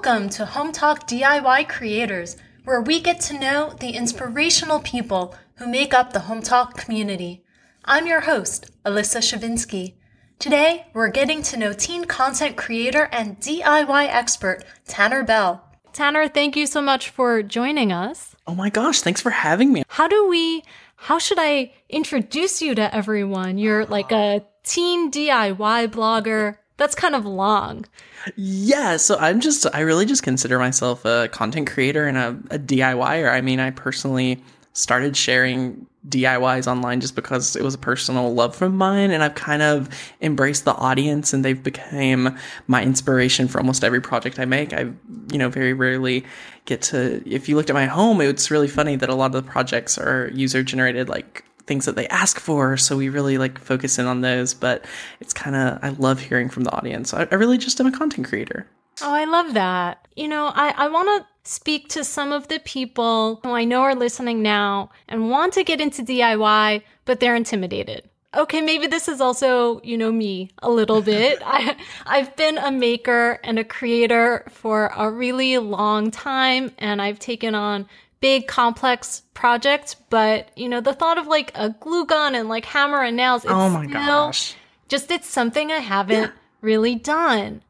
Welcome to Hometalk DIY Creators, where we get to know the inspirational people who make up the Hometalk community. I'm your host, Elissa Shevinsky. Today, we're getting to know teen content creator and DIY expert Tanner Bell. Tanner, thank you so much for joining us. Oh my gosh, thanks for having me. How do we, how should I introduce you to everyone? You're like a teen DIY blogger. That's kind of long. Yeah, so I'm just, I really just consider myself a content creator and a, a DIYer. I mean, I personally started sharing DIYs online just because it was a personal love of mine and I've kind of embraced the audience and they've become my inspiration for almost every project I make. I you know very rarely get to if you looked at my home it's really funny that a lot of the projects are user generated like things that they ask for so we really like focus in on those but it's kind of I love hearing from the audience. I, I really just am a content creator. Oh, I love that. You know, I, I want to speak to some of the people who I know are listening now and want to get into DIY, but they're intimidated. Okay, maybe this is also, you know, me a little bit. I, I've been a maker and a creator for a really long time, and I've taken on big, complex project, But, you know, the thought of like a glue gun and like hammer and nails, oh my gosh. Just it's something I haven't yeah. really done.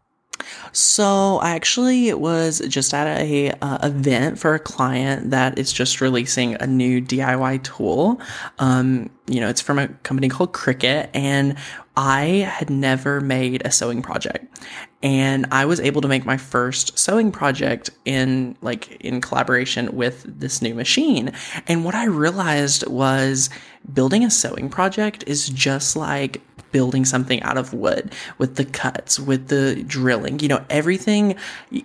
So I actually was just at a uh, event for a client that is just releasing a new DIY tool. Um, you know, it's from a company called Cricut, and I had never made a sewing project. And I was able to make my first sewing project in like in collaboration with this new machine. And what I realized was building a sewing project is just like building something out of wood with the cuts, with the drilling. You know, everything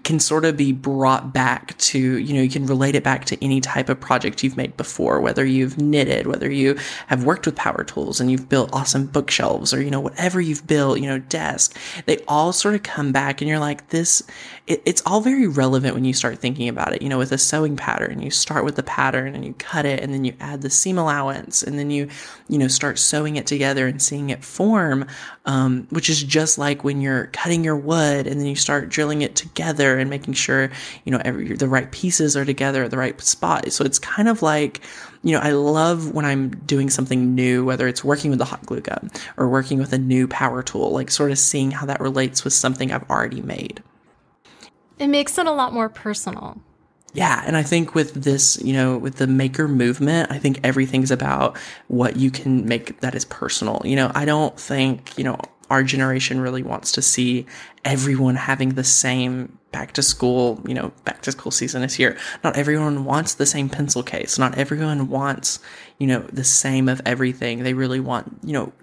can sort of be brought back to, you know, you can relate it back to any type of project you've made before, whether you've knitted, whether you have worked with power tools and you've built awesome bookshelves or, you know, whatever you've built, you know, desk. They all sort of come back and you're like, this, it, it's all very relevant when you start thinking about it. You know, with a sewing pattern, you start with the pattern and you cut it and then you add the seam allowance and then you, you know, start sewing it together and seeing it form form, um, which is just like when you're cutting your wood and then you start drilling it together and making sure, you know, every, the right pieces are together at the right spot. So it's kind of like, you know, I love when I'm doing something new, whether it's working with a hot glue gun or working with a new power tool, like sort of seeing how that relates with something I've already made. It makes it a lot more personal. Yeah, and I think with this, you know, with the maker movement, I think everything's about what you can make that is personal. You know, I don't think, you know, our generation really wants to see everyone having the same back to school, you know, back to school season is here. Not everyone wants the same pencil case. Not everyone wants, you know, the same of everything. They really want, you know,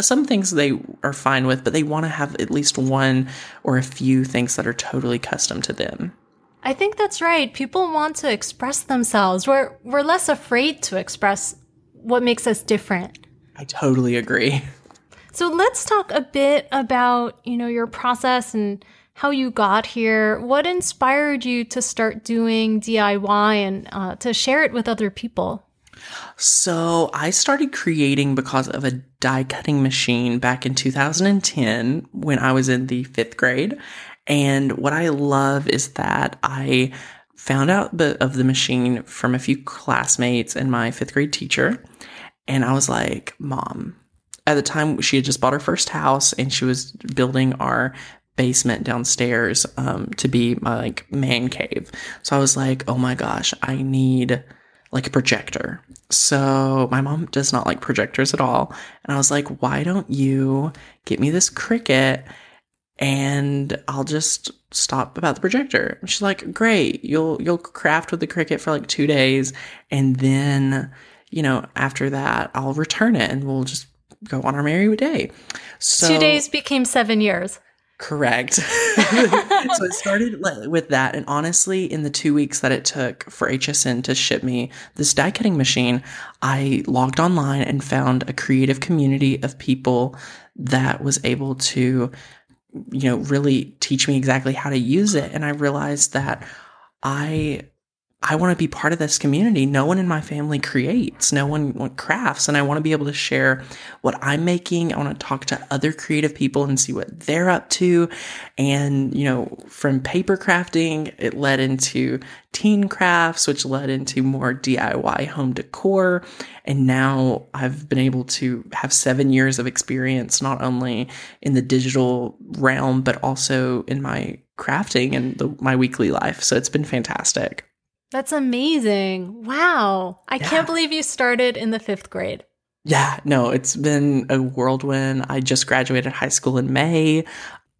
some things they are fine with, but they want to have at least one or a few things that are totally custom to them. I think that's right. People want to express themselves. We're we're less afraid to express what makes us different. I totally agree. So let's talk a bit about, you know, your process and how you got here. What inspired you to start doing DIY and uh, to share it with other people? So I started creating because of a die cutting machine back in 2010 when I was in the fifth grade. And what I love is that I found out of the machine from a few classmates and my fifth grade teacher. And I was like, Mom, at the time she had just bought her first house and she was building our basement downstairs um, to be my like man cave. So I was like, oh my gosh, I need like a projector. So my mom does not like projectors at all. And I was like, why don't you get me this Cricut and I'll just stop about the projector. she's like, great, you'll you'll craft with the Cricut for like two days, and then you know after that I'll return it, and we'll just go on our merry day. So two days became seven years. Correct. so it started with that. And honestly, in the two weeks that it took for HSN to ship me this die cutting machine, I logged online and found a creative community of people that was able to you know, really teach me exactly how to use it. And I realized that I I want to be part of this community. No one in my family creates, no one crafts, and I want to be able to share what I'm making. I want to talk to other creative people and see what they're up to. And, you know, from paper crafting, it led into teen crafts, which led into more DIY home decor. And now I've been able to have seven years of experience, not only in the digital realm, but also in my crafting and the, my weekly life. So it's been fantastic. That's amazing. Wow. I yeah. can't believe you started in the fifth grade. Yeah, no, it's been a whirlwind. I just graduated high school in May,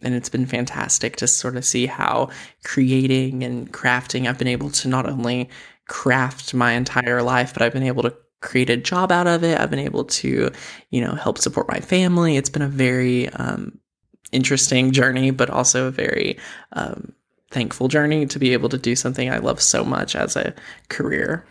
and it's been fantastic to sort of see how creating and crafting, I've been able to not only craft my entire life, but I've been able to create a job out of it. I've been able to, you know, help support my family. It's been a very um, interesting journey, but also a very um, thankful journey to be able to do something I love so much as a career.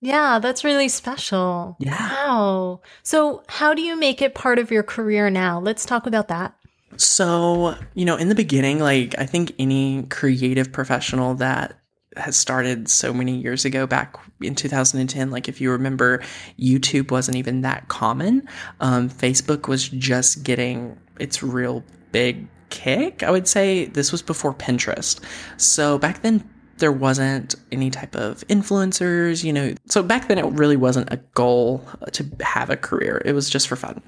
Yeah, that's really special. Yeah. Wow. So, how do you make it part of your career now? Let's talk about that. So, you know, in the beginning, like I think any creative professional that has started so many years ago back in 2010 like if you remember youtube wasn't even that common um, facebook was just getting its real big kick. I would say this was before Pinterest. So back then, there wasn't any type of influencers, you know. So back then, it really wasn't a goal to have a career. It was just for fun.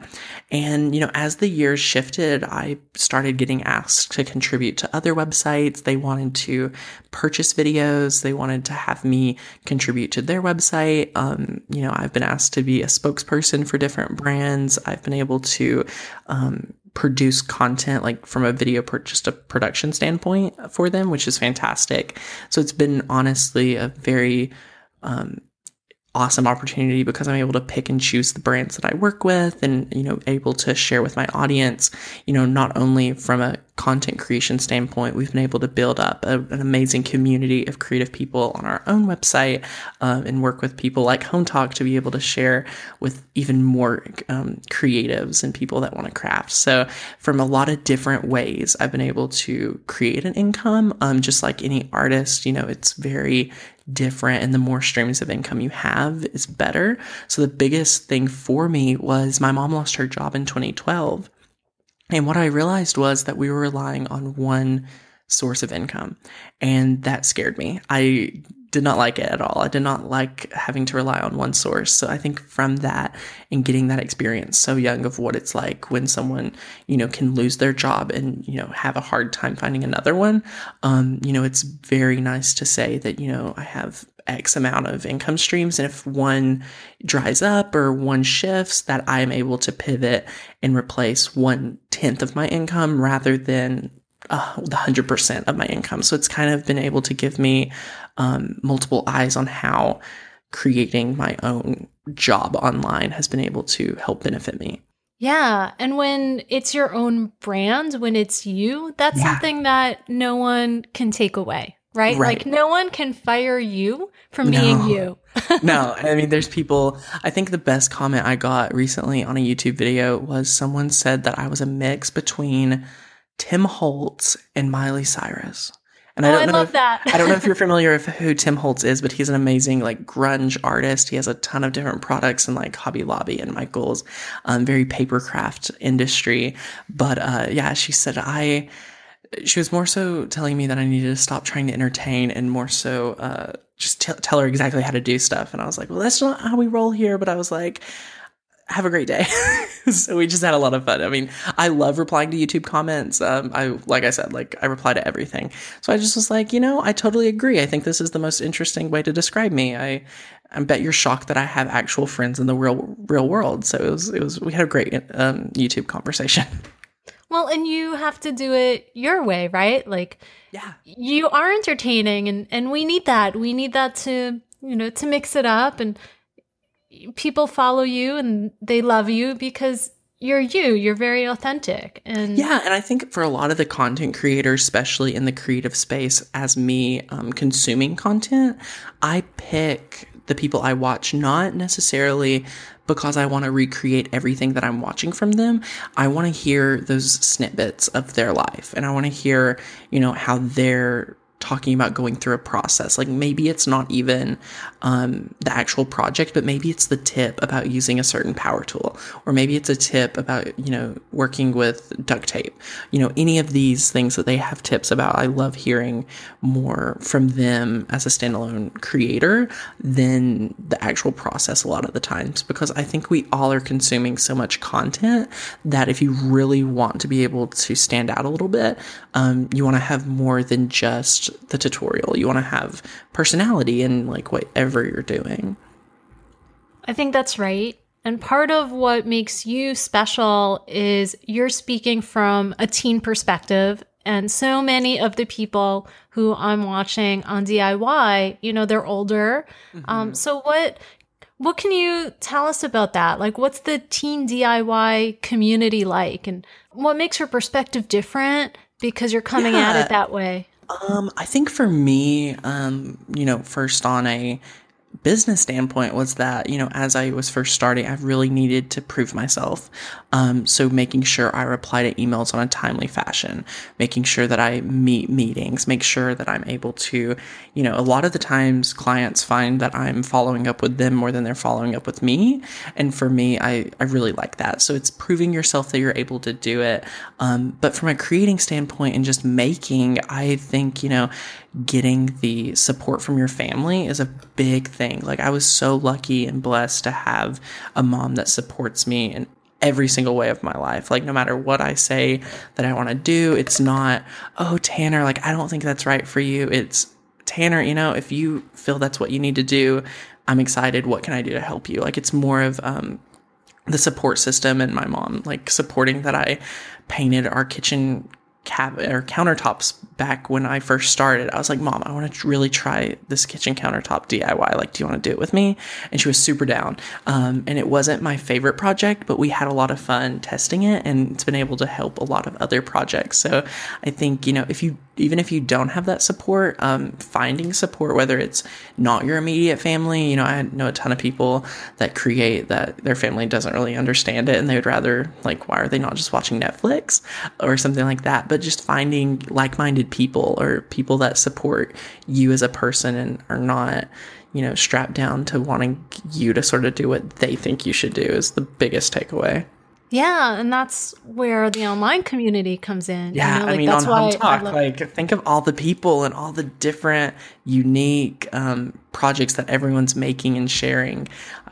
And, you know, as the years shifted, I started getting asked to contribute to other websites. They wanted to purchase videos, they wanted to have me contribute to their website. Um, you know, I've been asked to be a spokesperson for different brands. I've been able to, um, produce content like from a video per- just a production standpoint for them which is fantastic. So it's been honestly a very um, awesome opportunity because I'm able to pick and choose the brands that I work with and, you know, able to share with my audience, you know, not only from a content creation standpoint, we've been able to build up a, an amazing community of creative people on our own website um, and work with people like Hometalk to be able to share with even more um, creatives and people that want to craft. So, from a lot of different ways, I've been able to create an income. Um, just like any artist, you know, it's very different and the more streams of income you have is better. So the biggest thing for me was my mom lost her job in 2012. And what I realized was that we were relying on one source of income. And that scared me. I did not like it at all. I did not like having to rely on one source. So I think from that and getting that experience so young of what it's like when someone, you know, can lose their job and, you know, have a hard time finding another one, um, you know, it's very nice to say that, you know, I have X amount of income streams. And if one dries up or one shifts, that I'm able to pivot and replace one tenth of my income rather than uh, the 100% of my income. So it's kind of been able to give me um, multiple eyes on how creating my own job online has been able to help benefit me. Yeah. And when it's your own brand, when it's you, that's yeah. something that no one can take away, right? right? Like no one can fire you from no. being you. no, I mean, there's people. I think the best comment I got recently on a YouTube video was someone said that I was a mix between Tim Holtz and Miley Cyrus. And oh, I don't know love if, that. I don't know if you're familiar with who Tim Holtz is, but he's an amazing like grunge artist. He has a ton of different products in like Hobby Lobby and Michaels, um, very papercraft industry. But uh, yeah, she said I. She was more so telling me that I needed to stop trying to entertain and more so uh, just t- tell her exactly how to do stuff. And I was like, well, that's not how we roll here. But I was like, have a great day. so we just had a lot of fun. I mean, I love replying to YouTube comments. Um, I, like I said, like I reply to everything. So I just was like, you know, I totally agree. I think this is the most interesting way to describe me. I, I bet you're shocked that I have actual friends in the real, real world. So it was, it was, we had a great um, YouTube conversation. Well, and you have to do it your way, right? Like, yeah, you are entertaining, and and we need that. We need that to you know to mix it up and people follow you and they love you because you're you you're very authentic. And yeah and i think for a lot of the content creators especially in the creative space as me um, consuming content i pick the people i watch not necessarily because i want to recreate everything that i'm watching from them. I want to hear those snippets of their life and i want to hear you know how they're talking about going through a process. Like maybe it's not even um, the actual project, but maybe it's the tip about using a certain power tool, or maybe it's a tip about, you know, working with duct tape. You know, any of these things that they have tips about. I love hearing more from them as a standalone creator than the actual process a lot of the times, because I think we all are consuming so much content that if you really want to be able to stand out a little bit, um, you want to have more than just the tutorial. You want to have personality in like whatever you're doing. I think that's right. And part of what makes you special is you're speaking from a teen perspective. And so many of the people who I'm watching on DIY, you know, they're older. Um, mm-hmm. Um, so what what can you tell us about that? Like, what's the teen DIY community like, and what makes your perspective different because you're coming yeah. at it that way? Um, I think for me, um, you know, first on a business standpoint was that, you know, as I was first starting, I really needed to prove myself. Um, so making sure I reply to emails on a timely fashion, making sure that I meet meetings, make sure that I'm able to, you know, a lot of the times clients find that I'm following up with them more than they're following up with me. And for me, I, I really like that. So it's proving yourself that you're able to do it. Um, but from a creating standpoint and just making, I think, you know, getting the support from your family is a big thing. Like I was so lucky and blessed to have a mom that supports me in every single way of my life. Like no matter what I say that I want to do, it's not, "Oh, Tanner, like I don't think that's right for you." It's Tanner, you know, if you feel that's what you need to do, I'm excited. What can I do to help you? Like it's more of um the support system and my mom like supporting that I painted our kitchen or countertops back when I first started. I was like, Mom, I want to really try this kitchen countertop DIY. Like, do you want to do it with me? And she was super down. Um, and it wasn't my favorite project, but we had a lot of fun testing it and it's been able to help a lot of other projects. So I think, you know, if you even if you don't have that support, um, finding support, whether it's not your immediate family, you know, I know a ton of people that create that their family doesn't really understand it and they would rather, like, why are they not just watching Netflix or something like that? But just finding like minded people or people that support you as a person and are not, you know, strapped down to wanting you to sort of do what they think you should do is the biggest takeaway. Yeah, and that's where the online community comes in. Yeah, you know, like I mean, on Hometalk, love- like think of all the people and all the different unique um, projects that everyone's making and sharing.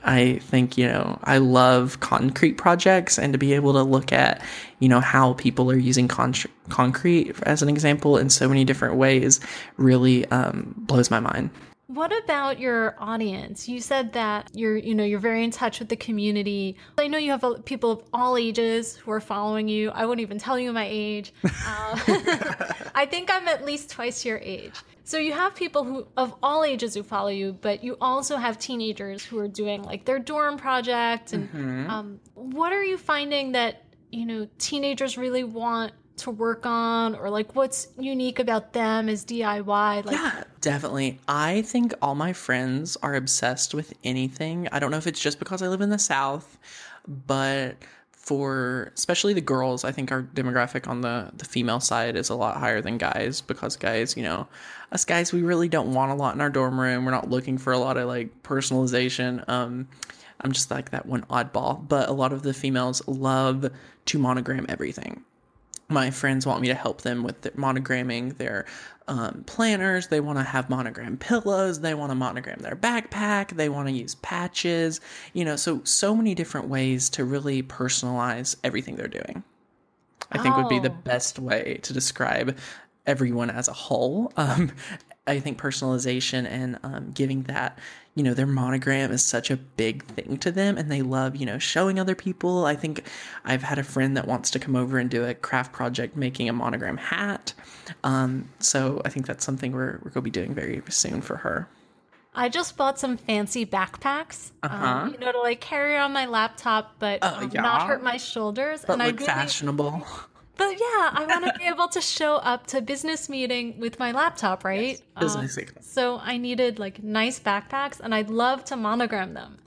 I think you know I love concrete projects, and to be able to look at you know how people are using con- concrete as an example in so many different ways really um, blows my mind. What about your audience? You said that you're, you know, you're very in touch with the community. I know you have people of all ages who are following you. I wouldn't even tell you my age. Uh, I think I'm at least twice your age. So you have people who of all ages who follow you, but you also have teenagers who are doing like their dorm project. And mm-hmm. um, what are you finding that you know teenagers really want to work on or like what's unique about them as DIY? Like Yeah, definitely. I think all my friends are obsessed with anything. I don't know if it's just because I live in the south, but for especially the girls, I think our demographic on the the female side is a lot higher than guys because guys, you know, us guys we really don't want a lot in our dorm room. We're not looking for a lot of like personalization. Um I'm just like that one oddball, but a lot of the females love to monogram everything my friends want me to help them with their monogramming their um, planners. They want to have monogram pillows. They want to monogram their backpack. They want to use patches. You know, so so many different ways to really personalize everything they're doing. I think oh. would be the oh. best way to describe everyone as a whole. Um, I think personalization and um, giving that, you know, their monogram is such a big thing to them and they love, you know, showing other people. I think I've had a friend that wants to come over and do a craft project making a monogram hat. Um, so I think that's something we're, we're going to be doing very soon for her. I just bought some fancy backpacks, um, uh-huh. um, you know, to like carry on my laptop, but uh, yeah. not hurt my shoulders. But and look I really, fashionable. But yeah, I want to be able to show up to business meeting with my laptop, right? Yes, business um, so I needed like nice backpacks, and I'd love to monogram them.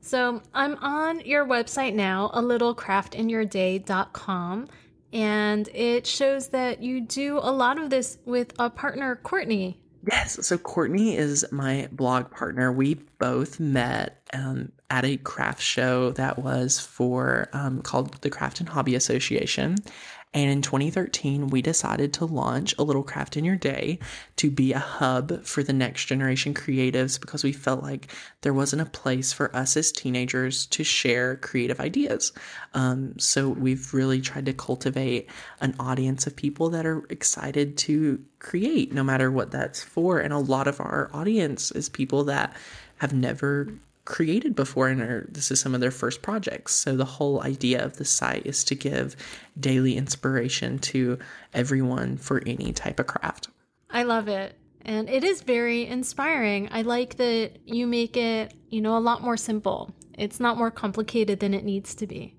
So I'm on your website now, a little littlecraftinyourday.com, And it shows that you do a lot of this with a partner, Courtney. Yes. So Courtney is my blog partner. We both met um, at a craft show that was for um, called the Craft and Hobby Association. And in 2013, we decided to launch a little craft in your day to be a hub for the next generation creatives because we felt like there wasn't a place for us as teenagers to share creative ideas. Um, so we've really tried to cultivate an audience of people that are excited to create, no matter what that's for. And a lot of our audience is people that have never created before and are, this is some of their first projects. So the whole idea of the site is to give daily inspiration to everyone for any type of craft. I love it. And it is very inspiring. I like that you make it, you know, a lot more simple. It's not more complicated than it needs to be.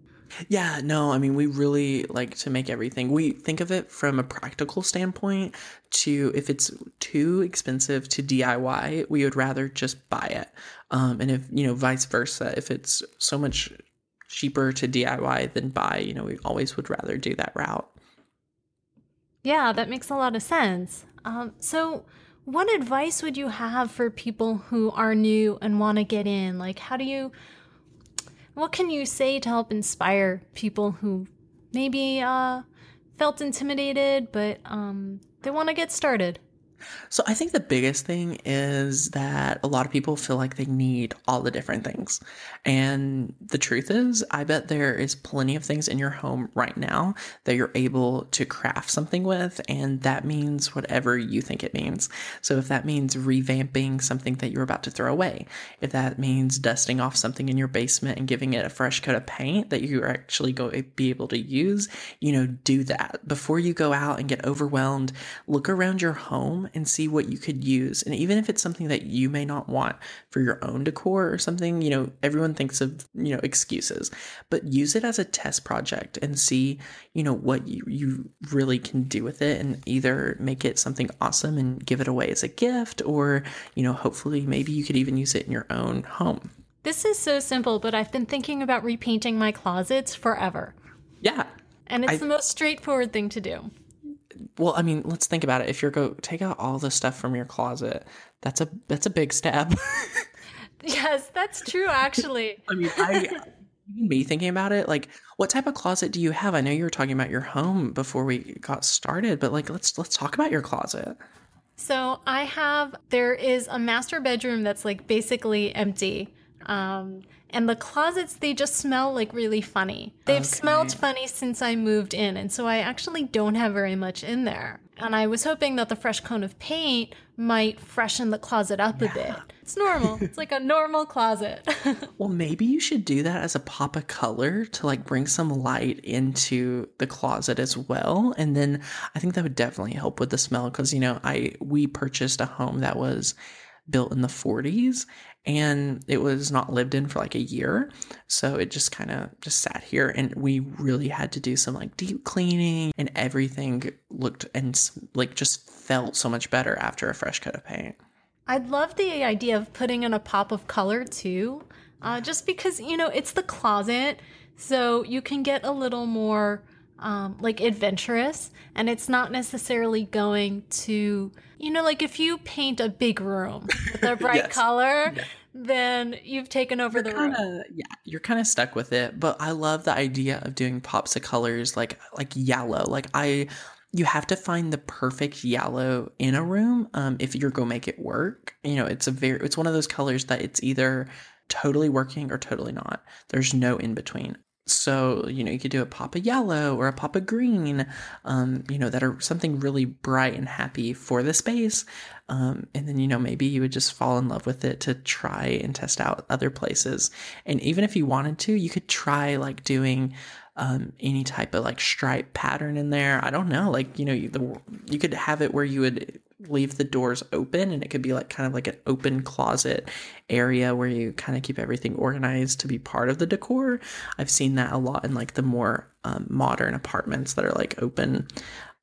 Yeah, no, I mean, we really like to make everything. We think of it from a practical standpoint to if it's too expensive to DIY, we would rather just buy it. Um, and if, you know, vice versa, if it's so much cheaper to DIY than buy, you know, we always would rather do that route. Yeah, that makes a lot of sense. Um, so, what advice would you have for people who are new and want to get in? Like, how do you what can you say to help inspire people who maybe uh, felt intimidated, but um, they want to get started? So I think the biggest thing is that a lot of people feel like they need all the different things. And the truth is, I bet there is plenty of things in your home right now that you're able to craft something with. And that means whatever you think it means. So if that means revamping something that you're about to throw away, if that means dusting off something in your basement and giving it a fresh coat of paint that you're actually going to eh, be able to use, you know, do that before you go out and get overwhelmed. Look around your home and see what you could use. And even if it's something that you may not want for your own decor or something, you know, everyone thinks of, you know, excuses, but use it as a test project and see, you know, what you, you really can do with it and either make it something awesome and give it away as a gift or, you know, hopefully maybe you could even use it in your own home. This is so simple, but I've been thinking about repainting my closets forever. Yeah. And it's I, the most straightforward thing to do well, I mean, let's think about it. If you're go take out all the stuff from your closet, that's a that's a big step. yes, that's true. Actually, I mean, I me thinking about it, like, what type of closet do you have? I know you were talking about your home before we got started, but like, let's let's talk about your closet. So I have there is a master bedroom that's like basically empty. Um, and the closets, they just smell like really funny. They've okay. smelled funny since I moved in. And so I actually don't have very much in there. And I was hoping that the fresh coat of paint might freshen the closet up yeah. a bit. It's normal. it's like a normal closet. well, maybe you should do that as a pop of color to like bring some light into the closet as well. And then I think that would definitely help with the smell because, you know, I, we purchased a home that was built in the 40s and it was not lived in for like a year. So it just kind of just sat here and we really had to do some like deep cleaning and everything looked and like just felt so much better after a fresh coat of paint. I love the idea of putting in a pop of color too. Uh, just because, you know, it's the closet. So you can get a little more um, like adventurous and it's not necessarily going to you know like if you paint a big room with a bright yes. color yeah. Then you've taken over you're the kinda, room. yeah you're kind of stuck with it but i love the idea of doing pops of colors like like yellow like i you have to find the perfect yellow in a room um, if you're going to make it work you know it's a very it's one of those colors that it's either totally working or totally not there's no in between so, you know, you could do a pop of yellow or a pop of green, um, you know, that are something really bright and happy for the space. Um, and then, you know, maybe you would just fall in love with it to try and test out other places. And even if you wanted to, you could try like doing um, any type of like stripe pattern in there. I don't know, like you know, you, the, you could have it where you would leave the doors open, and it could be like kind of like an open closet area where you kind of keep everything organized to be part of the decor. I've seen that a lot in like the more um, modern apartments that are like open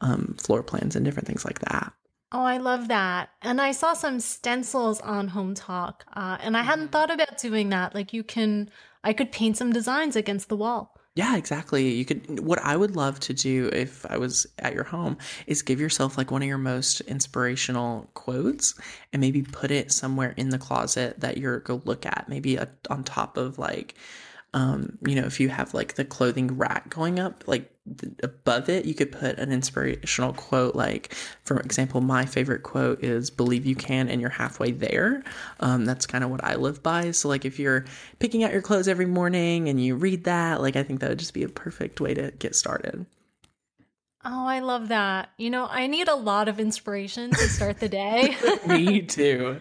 um, floor plans and different things like that. Oh, I love that. And I saw some stencils on Hometalk, uh, and I hadn't thought about doing that. Like, you can, I could paint some designs against the wall Yeah, exactly. You could, what I would love to do if I was at your home is give yourself like one of your most inspirational quotes and maybe put it somewhere in the closet that you're go look at, maybe a, on top of like, um, you know, if you have like the clothing rack going up, like th- above it, you could put an inspirational quote. Like, for example, my favorite quote is "Believe you can, and you're halfway there." Um, that's kind of what I live by. So, like, if you're picking out your clothes every morning and you read that, like, I think that would just be a perfect way to get started. Oh, I love that. You know, I need a lot of inspiration to start the day. Me too.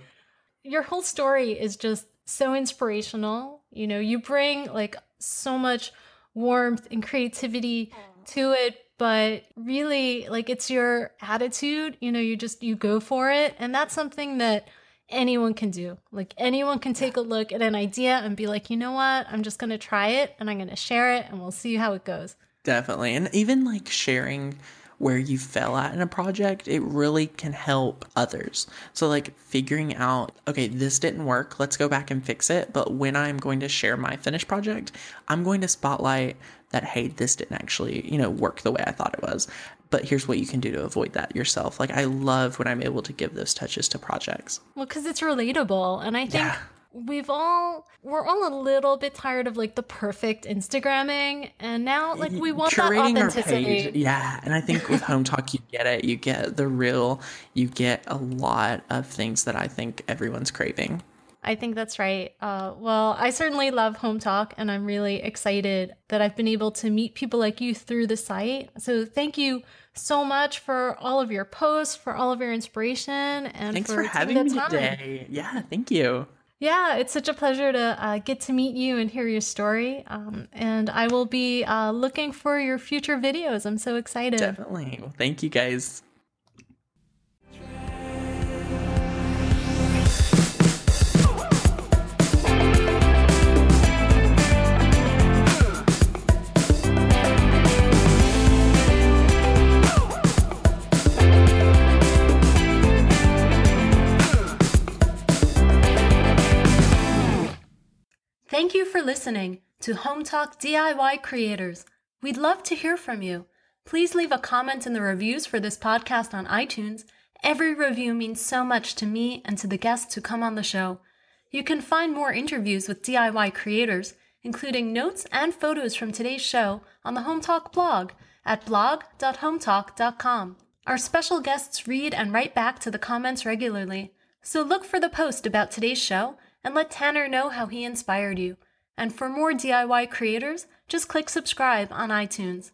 Your whole story is just so inspirational. You know, you bring like so much warmth and creativity to it, but really like it's your attitude. You know, you just, you go for it. And that's something that anyone can do. Like anyone can take a look at an idea and be like, you know what? I'm just going to try it and I'm going to share it and we'll see how it goes. Definitely. And even like sharing where you fell at in a project, it really can help others. So, like figuring out, okay, this didn't work, let's go back and fix it. But when I'm going to share my finished project, I'm going to spotlight that, hey, this didn't actually, you know, work the way I thought it was. But here's what you can do to avoid that yourself. Like, I love when I'm able to give those touches to projects. Well, because it's relatable. And I think. Yeah we've all we're all a little bit tired of like the perfect Instagramming, and now like we want Curating that authenticity. Yeah, and I think with Hometalk you get it. You get the real. You get a lot of things that I think everyone's craving. I think that's right. Uh, well, I certainly love Hometalk, and I'm really excited that I've been able to meet people like you through the site. So thank you so much for all of your posts, for all of your inspiration, and thanks for, for having me today. Yeah, thank you. Yeah, it's such a pleasure to uh, get to meet you and hear your story. Um, and I will be uh, looking for your future videos. I'm so excited. Definitely. Well, thank you guys. For listening to Hometalk DIY Creators. We'd love to hear from you. Please leave a comment in the reviews for this podcast on iTunes. Every review means so much to me and to the guests who come on the show. You can find more interviews with DIY creators, including notes and photos from today's show, on the Hometalk blog at blog.hometalk.com. Our special guests read and write back to the comments regularly, so look for the post about today's show and let Tanner know how he inspired you. And for more DIY creators, just click subscribe on iTunes.